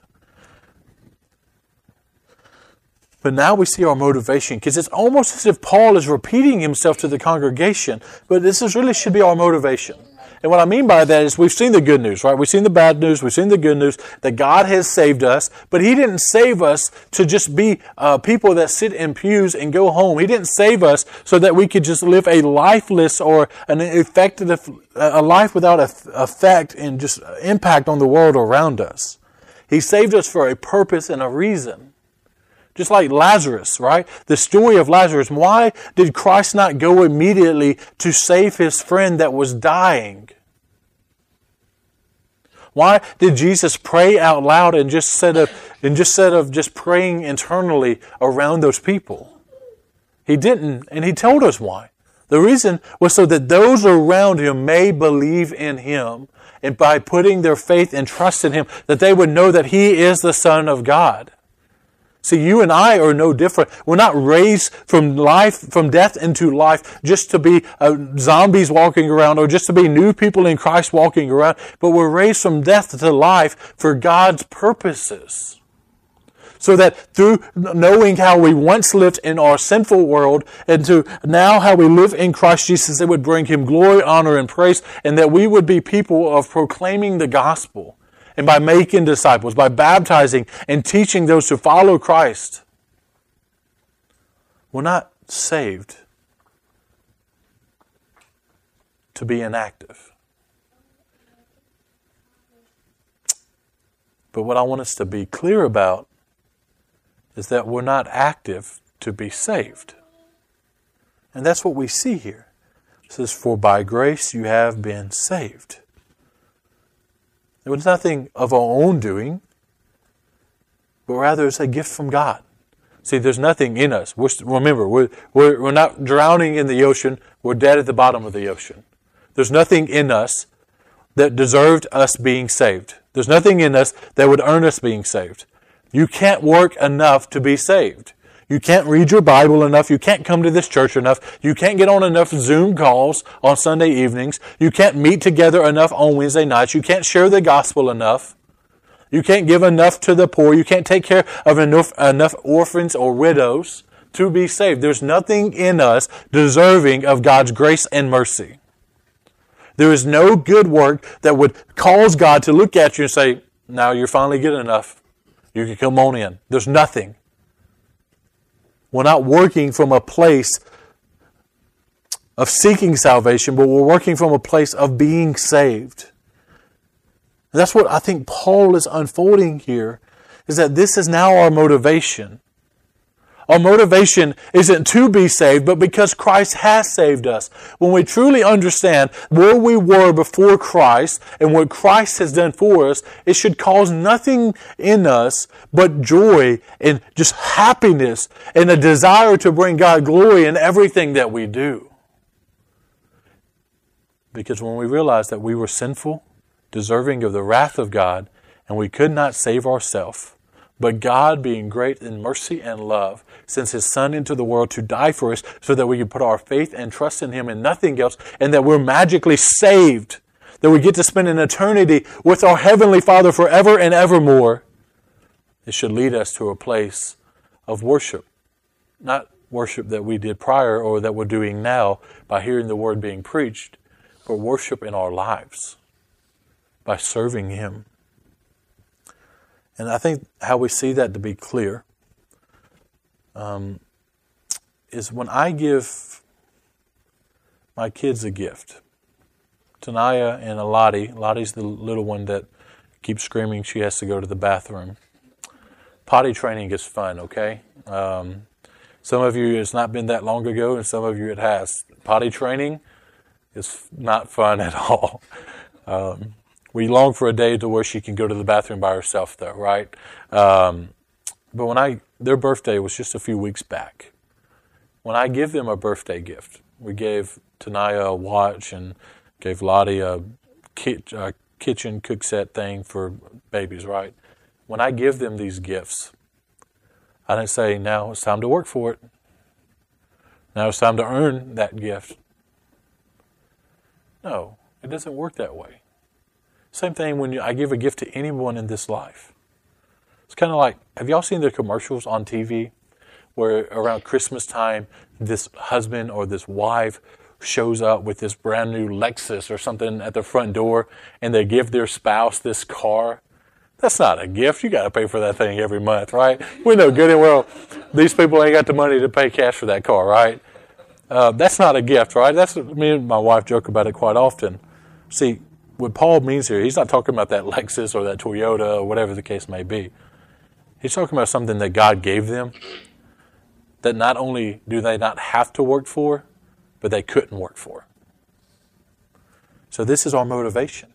But now we see our motivation because it's almost as if Paul is repeating himself to the congregation, but this is really should be our motivation. And what I mean by that is we've seen the good news, right? We've seen the bad news. We've seen the good news that God has saved us, but He didn't save us to just be uh, people that sit in pews and go home. He didn't save us so that we could just live a lifeless or an effective, a life without effect and just impact on the world around us. He saved us for a purpose and a reason. Just like Lazarus, right? The story of Lazarus. Why did Christ not go immediately to save his friend that was dying? Why did Jesus pray out loud and just set of and just set of just praying internally around those people? He didn't, and he told us why. The reason was so that those around him may believe in him, and by putting their faith and trust in him, that they would know that he is the Son of God. See, you and I are no different. We're not raised from life, from death into life, just to be uh, zombies walking around or just to be new people in Christ walking around, but we're raised from death to life for God's purposes. So that through knowing how we once lived in our sinful world and to now how we live in Christ Jesus, it would bring Him glory, honor, and praise, and that we would be people of proclaiming the gospel and by making disciples, by baptizing and teaching those who follow Christ. We're not saved to be inactive. But what I want us to be clear about is that we're not active to be saved. And that's what we see here. It says, For by grace you have been saved. It was nothing of our own doing, but rather it's a gift from God. See, there's nothing in us. We're, remember, we're, we're, we're not drowning in the ocean. We're dead at the bottom of the ocean. There's nothing in us that deserved us being saved. There's nothing in us that would earn us being saved. You can't work enough to be saved. You can't read your Bible enough. You can't come to this church enough. You can't get on enough Zoom calls on Sunday evenings. You can't meet together enough on Wednesday nights. You can't share the gospel enough. You can't give enough to the poor. You can't take care of enough, enough orphans or widows to be saved. There's nothing in us deserving of God's grace and mercy. There is no good work that would cause God to look at you and say, now you're finally good enough. You can come on in. There's nothing. We're not working from a place of seeking salvation, but we're working from a place of being saved. And that's what I think Paul is unfolding here, is that this is now our motivation. Our motivation isn't to be saved, but because Christ has saved us. When we truly understand where we were before Christ and what Christ has done for us, it should cause nothing in us but joy and just happiness and a desire to bring God glory in everything that we do. Because when we realize that we were sinful, deserving of the wrath of God, and we could not save ourselves, but God, being great in mercy and love, sends His Son into the world to die for us so that we can put our faith and trust in Him and nothing else, and that we're magically saved, that we get to spend an eternity with our Heavenly Father forever and evermore. It should lead us to a place of worship. Not worship that we did prior or that we're doing now by hearing the Word being preached, but worship in our lives by serving Him. And I think how we see that to be clear um, is when I give my kids a gift. Tanaya and Lottie, Lottie's the little one that keeps screaming she has to go to the bathroom. potty training is fun, okay? Um, some of you, it's not been that long ago, and some of you, it has. Potty training is not fun at all. Um, we long for a day to where she can go to the bathroom by herself, though, right? Um, but when I, their birthday was just a few weeks back. When I give them a birthday gift, we gave Tanaya a watch and gave Lottie a, a kitchen cook set thing for babies, right? When I give them these gifts, I didn't say, now it's time to work for it. Now it's time to earn that gift. No, it doesn't work that way. Same thing when I give a gift to anyone in this life. It's kind of like have y'all seen the commercials on TV where around Christmas time, this husband or this wife shows up with this brand new Lexus or something at the front door and they give their spouse this car? That's not a gift. You got to pay for that thing every month, right? We know good and well these people ain't got the money to pay cash for that car, right? Uh, that's not a gift, right? That's me and my wife joke about it quite often. See, what Paul means here, he's not talking about that Lexus or that Toyota or whatever the case may be. He's talking about something that God gave them that not only do they not have to work for, but they couldn't work for. So this is our motivation.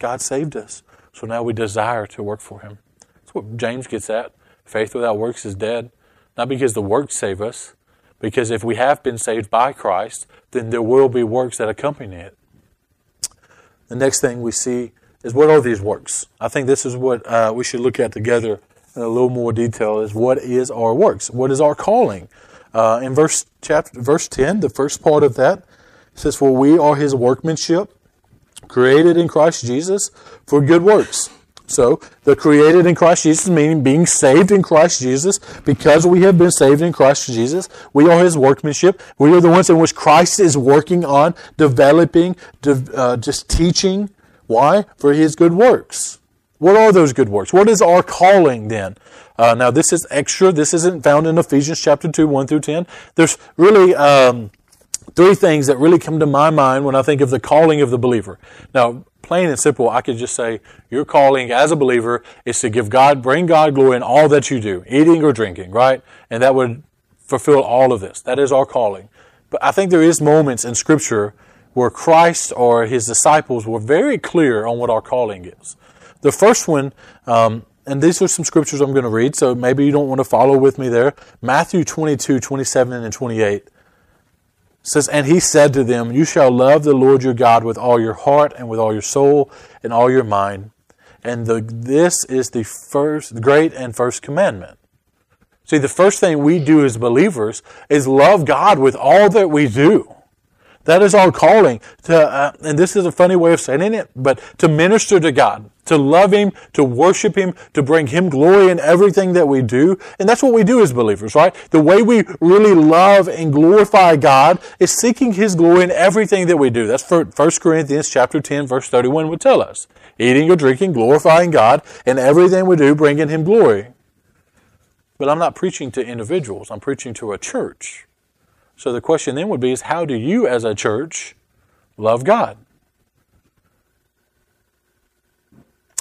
God saved us. So now we desire to work for Him. That's what James gets at. Faith without works is dead. Not because the works save us, because if we have been saved by Christ, then there will be works that accompany it. The next thing we see is what are these works? I think this is what uh, we should look at together in a little more detail. Is what is our works? What is our calling? Uh, in verse chapter verse ten, the first part of that says, "For we are His workmanship, created in Christ Jesus for good works." So, the created in Christ Jesus, meaning being saved in Christ Jesus, because we have been saved in Christ Jesus, we are His workmanship. We are the ones in which Christ is working on, developing, de- uh, just teaching. Why? For His good works. What are those good works? What is our calling then? Uh, now, this is extra. This isn't found in Ephesians chapter 2, 1 through 10. There's really um, three things that really come to my mind when I think of the calling of the believer. Now, plain and simple, I could just say your calling as a believer is to give God, bring God glory in all that you do, eating or drinking, right? And that would fulfill all of this. That is our calling. But I think there is moments in Scripture where Christ or his disciples were very clear on what our calling is. The first one, um, and these are some scriptures I'm going to read, so maybe you don't want to follow with me there. Matthew 22, 27, and 28 says, And he said to them, You shall love the Lord your God with all your heart and with all your soul and all your mind. And the, this is the first, great and first commandment. See, the first thing we do as believers is love God with all that we do. That is our calling to, uh, and this is a funny way of saying it, but to minister to God, to love Him, to worship Him, to bring Him glory in everything that we do. And that's what we do as believers, right? The way we really love and glorify God is seeking His glory in everything that we do. That's for 1 Corinthians chapter 10, verse 31 would tell us. Eating or drinking, glorifying God, and everything we do, bringing Him glory. But I'm not preaching to individuals. I'm preaching to a church. So the question then would be is how do you as a church love God?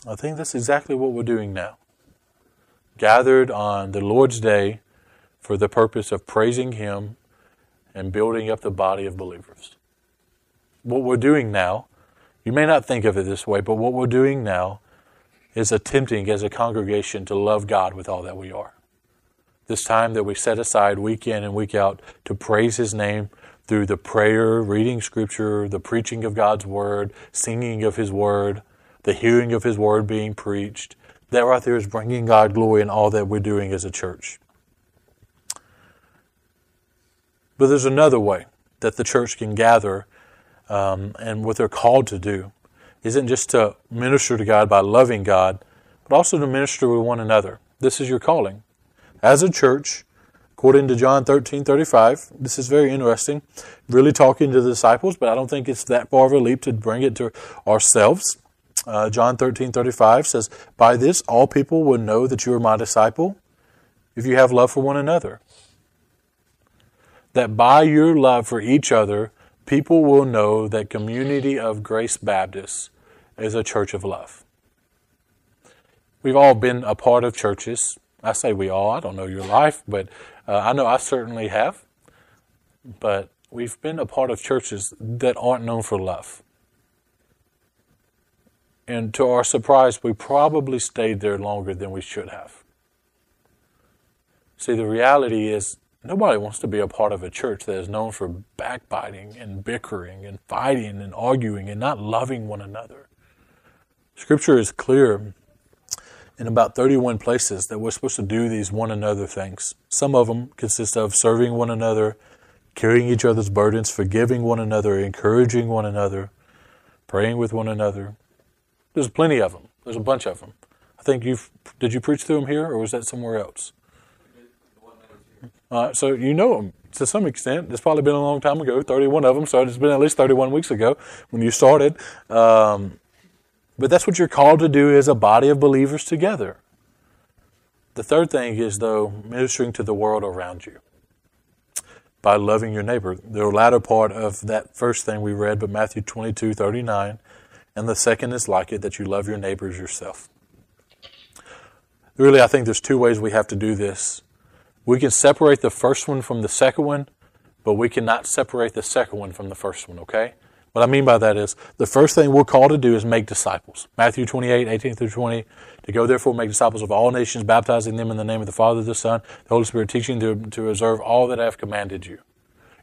I think that's exactly what we're doing now. Gathered on the Lord's Day for the purpose of praising Him and building up the body of believers. What we're doing now, you may not think of it this way, but what we're doing now is attempting as a congregation to love God with all that we are this time that we set aside week in and week out to praise His name through the prayer, reading Scripture, the preaching of God's Word, singing of His Word, the hearing of His Word being preached. That right there is bringing God glory in all that we're doing as a church. But there's another way that the church can gather um, and what they're called to do isn't just to minister to God by loving God, but also to minister with one another. This is your calling as a church, according to John 13 35. This is very interesting, really talking to the disciples, but I don't think it's that far of a leap to bring it to ourselves. Uh, John 13 35 says, By this all people will know that you are my disciple if you have love for one another. That by your love for each other, people will know that Community of Grace Baptist is a church of love. We've all been a part of churches I say we all, I don't know your life, but uh, I know I certainly have. But we've been a part of churches that aren't known for love. And to our surprise, we probably stayed there longer than we should have. See, the reality is nobody wants to be a part of a church that is known for backbiting and bickering and fighting and arguing and not loving one another. Scripture is clear in about 31 places that we're supposed to do these one another things. Some of them consist of serving one another, carrying each other's burdens, forgiving one another, encouraging one another, praying with one another. There's plenty of them. There's a bunch of them. I think you've did you preach through them here, or was that somewhere else? Uh, so you know them to some extent. It's probably been a long time ago, 31 of them. So it's been at least 31 weeks ago when you started. Um, but that's what you're called to do as a body of believers together. The third thing is, though, ministering to the world around you by loving your neighbor. The latter part of that first thing we read, but Matthew 22, 39. And the second is like it, that you love your neighbors yourself. Really, I think there's two ways we have to do this. We can separate the first one from the second one, but we cannot separate the second one from the first one, okay? What I mean by that is the first thing we're called to do is make disciples. Matthew 28, 18 through 20. To go therefore make disciples of all nations, baptizing them in the name of the Father, the Son, the Holy Spirit, teaching them to observe all that I have commanded you.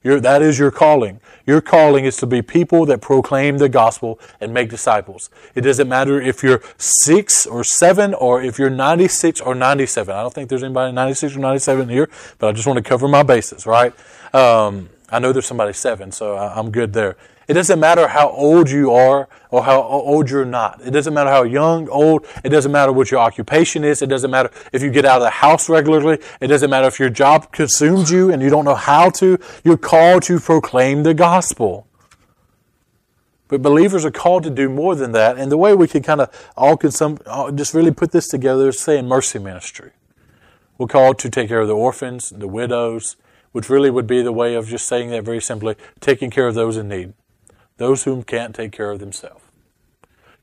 Your, that is your calling. Your calling is to be people that proclaim the gospel and make disciples. It doesn't matter if you're six or seven or if you're 96 or 97. I don't think there's anybody 96 or 97 here, but I just want to cover my bases, right? Um, I know there's somebody seven, so I'm good there. It doesn't matter how old you are or how old you're not. It doesn't matter how young, old. It doesn't matter what your occupation is. It doesn't matter if you get out of the house regularly. It doesn't matter if your job consumes you and you don't know how to. You're called to proclaim the gospel. But believers are called to do more than that. And the way we can kind of all can some, just really put this together is say in mercy ministry. We're called to take care of the orphans, the widows, which really would be the way of just saying that very simply, taking care of those in need those whom can't take care of themselves.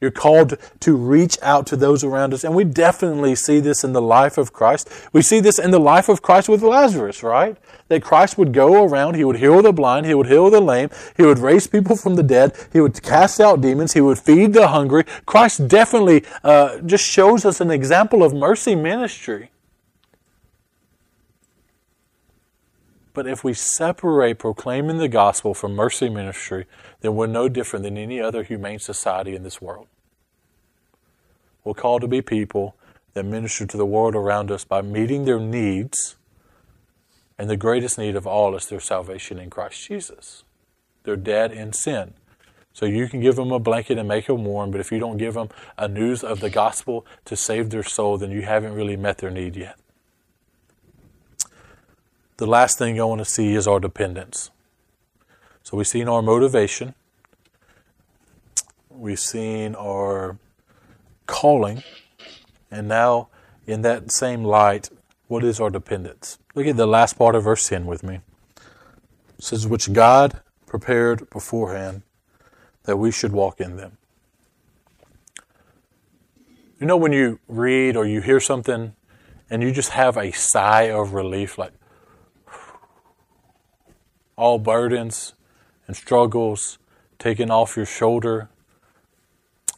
You're called to reach out to those around us. And we definitely see this in the life of Christ. We see this in the life of Christ with Lazarus, right? That Christ would go around, he would heal the blind, he would heal the lame, he would raise people from the dead, he would cast out demons, he would feed the hungry. Christ definitely uh, just shows us an example of mercy ministry. But if we separate proclaiming the gospel from mercy ministry, then we're no different than any other humane society in this world. We're called to be people that minister to the world around us by meeting their needs, and the greatest need of all is their salvation in Christ Jesus. They're dead in sin. So you can give them a blanket and make them warm, but if you don't give them a news of the gospel to save their soul, then you haven't really met their need yet. The last thing I want to see is our dependence. So we've seen our motivation, we've seen our calling, and now in that same light, what is our dependence? Look at the last part of verse 10 with me. It says, Which God prepared beforehand that we should walk in them. You know, when you read or you hear something and you just have a sigh of relief, like all burdens and struggles taken off your shoulder.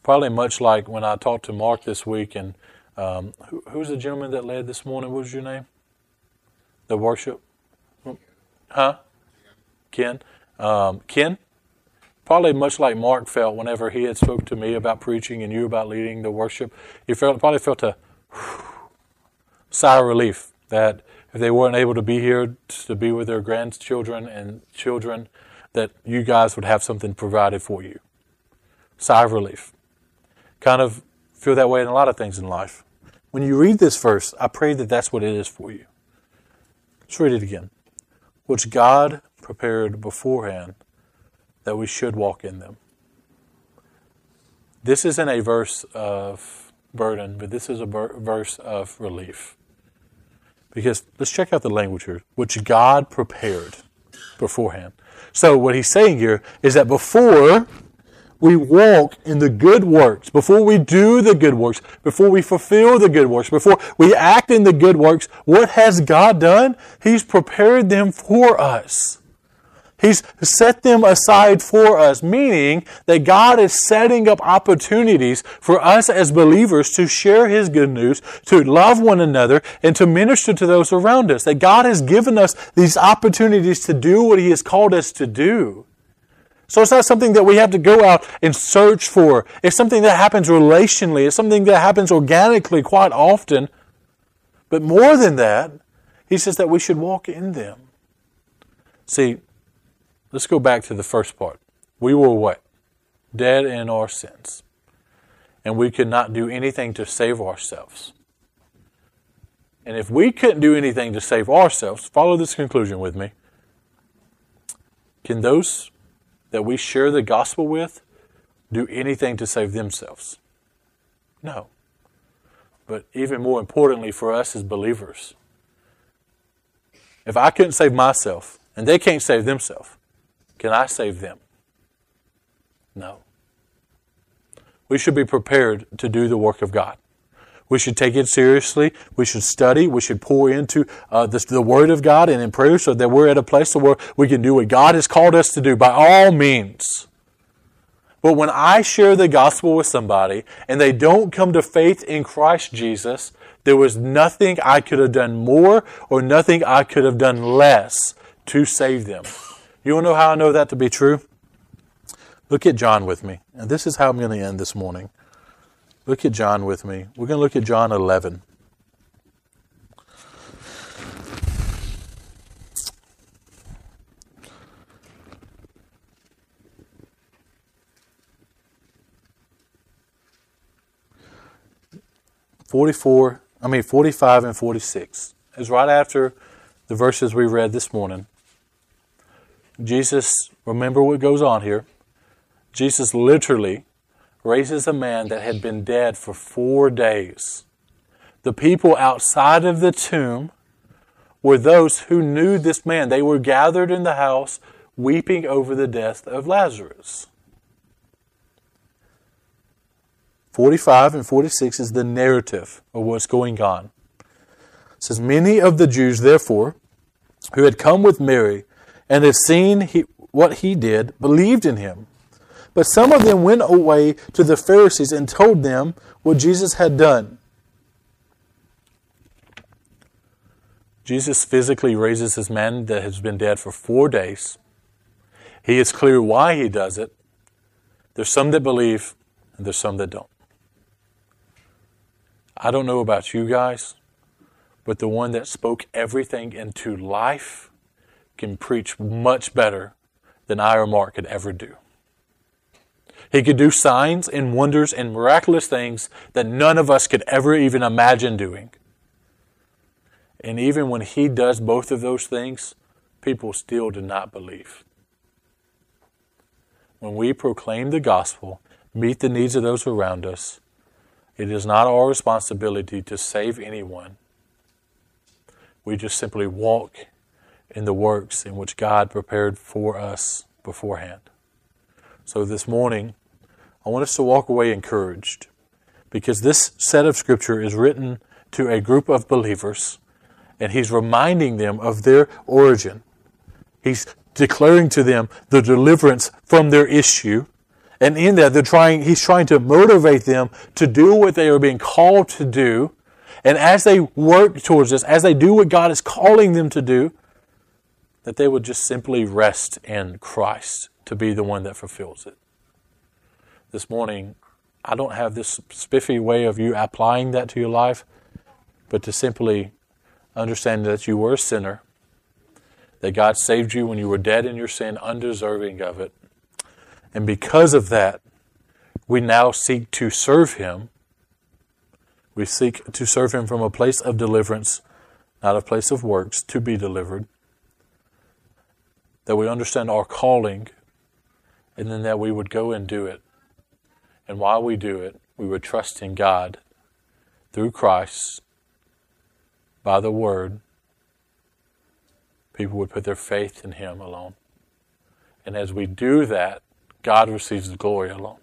Probably much like when I talked to Mark this week, and um, who, who's the gentleman that led this morning? What was your name? The worship? Huh? Ken? Um, Ken? Probably much like Mark felt whenever he had spoke to me about preaching and you about leading the worship. He felt, probably felt a sigh of relief that if they weren't able to be here to be with their grandchildren and children, that you guys would have something provided for you. Sigh of relief. Kind of feel that way in a lot of things in life. When you read this verse, I pray that that's what it is for you. Let's read it again. Which God prepared beforehand that we should walk in them. This isn't a verse of burden, but this is a verse of relief. Because let's check out the language here, which God prepared beforehand. So what he's saying here is that before we walk in the good works, before we do the good works, before we fulfill the good works, before we act in the good works, what has God done? He's prepared them for us. He's set them aside for us, meaning that God is setting up opportunities for us as believers to share His good news, to love one another, and to minister to those around us. That God has given us these opportunities to do what He has called us to do. So it's not something that we have to go out and search for. It's something that happens relationally. It's something that happens organically quite often. But more than that, He says that we should walk in them. See, Let's go back to the first part. We were what? Dead in our sins. And we could not do anything to save ourselves. And if we couldn't do anything to save ourselves, follow this conclusion with me. Can those that we share the gospel with do anything to save themselves? No. But even more importantly for us as believers, if I couldn't save myself and they can't save themselves, can I save them? No. We should be prepared to do the work of God. We should take it seriously. We should study. We should pour into uh, the, the, Word of God and in prayer so that we're at a place where we can do what God has called us to do by all means. But when I share the gospel with somebody and they don't come to faith in Christ Jesus, there was nothing I could have done more or nothing I could have done less to save them. You want to know how I know that to be true? Look at John with me. And this is how I'm going to end this morning. Look at John with me. We're going to look at John 11. Forty-four, I mean forty-five and forty-six is right after the verses we read this morning. Jesus, remember what goes on here. Jesus literally raises a man that had been dead for four days. The people outside of the tomb were those who knew this man. They were gathered in the house weeping over the death of Lazarus. 45 and 46 is the narrative of what's going on. It says, Many of the Jews, therefore, who had come with Mary and had seen he, what he did, believed in him. But some of them went away to the Pharisees and told them what Jesus had done. Jesus physically raises his man that has been dead for four days. He is clear why he does it. There's some that believe, and there's some that don't. I don't know about you guys, but the one that spoke everything into life can preach much better than I or Mark could ever do. He could do signs and wonders and miraculous things that none of us could ever even imagine doing. And even when he does both of those things, people still do not believe. When we proclaim the gospel, meet the needs of those around us, it is not our responsibility to save anyone. We just simply walk in the works in which God prepared for us beforehand. So this morning, I want us to walk away encouraged because this set of scripture is written to a group of believers and he's reminding them of their origin. He's declaring to them the deliverance from their issue. And in that, they're trying, he's trying to motivate them to do what they are being called to do. And as they work towards this, as they do what God is calling them to do, that they would just simply rest in Christ to be the one that fulfills it. This morning, I don't have this spiffy way of you applying that to your life, but to simply understand that you were a sinner, that God saved you when you were dead in your sin, undeserving of it. And because of that, we now seek to serve Him. We seek to serve Him from a place of deliverance, not a place of works, to be delivered that we understand our calling, and then that we would go and do it. And while we do it, we would trust in God through Christ, by the Word. People would put their faith in Him alone. And as we do that, God receives the glory alone.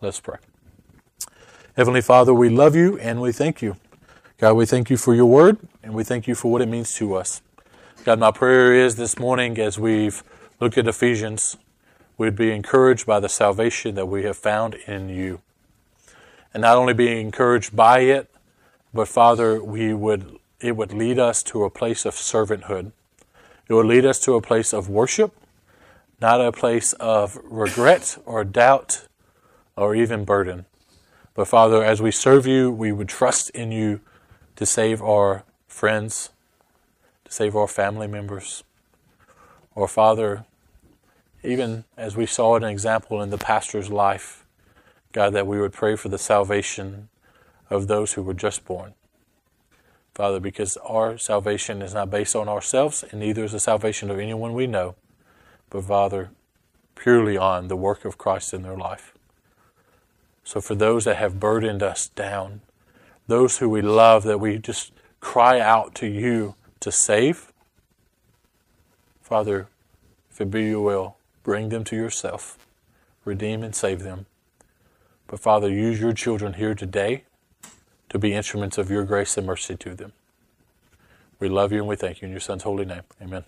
Let's pray. Heavenly Father, we love you and we thank you. God, we thank you for your word and we thank you for what it means to us. God, my prayer is this morning as we've looked at Ephesians, we'd be encouraged by the salvation that we have found in you. And not only be encouraged by it, but Father, we would it would lead us to a place of servanthood. It would lead us to a place of worship, not a place of regret or doubt or even burden. But Father, as we serve you, we would trust in you to save our friends, save our family members. Or Father, even as we saw an example in the pastor's life, God, that we would pray for the salvation of those who were just born. Father, because our salvation is not based on ourselves, and neither is the salvation of anyone we know, but Father, purely on the work of Christ in their life. So for those that have burdened us down, those who we love, that we just cry out to you to save, Father, if it be your will, bring them to yourself, redeem and save them. But Father, use your children here today to be instruments of your grace and mercy to them. We love you and we thank you in your Son's holy name. Amen.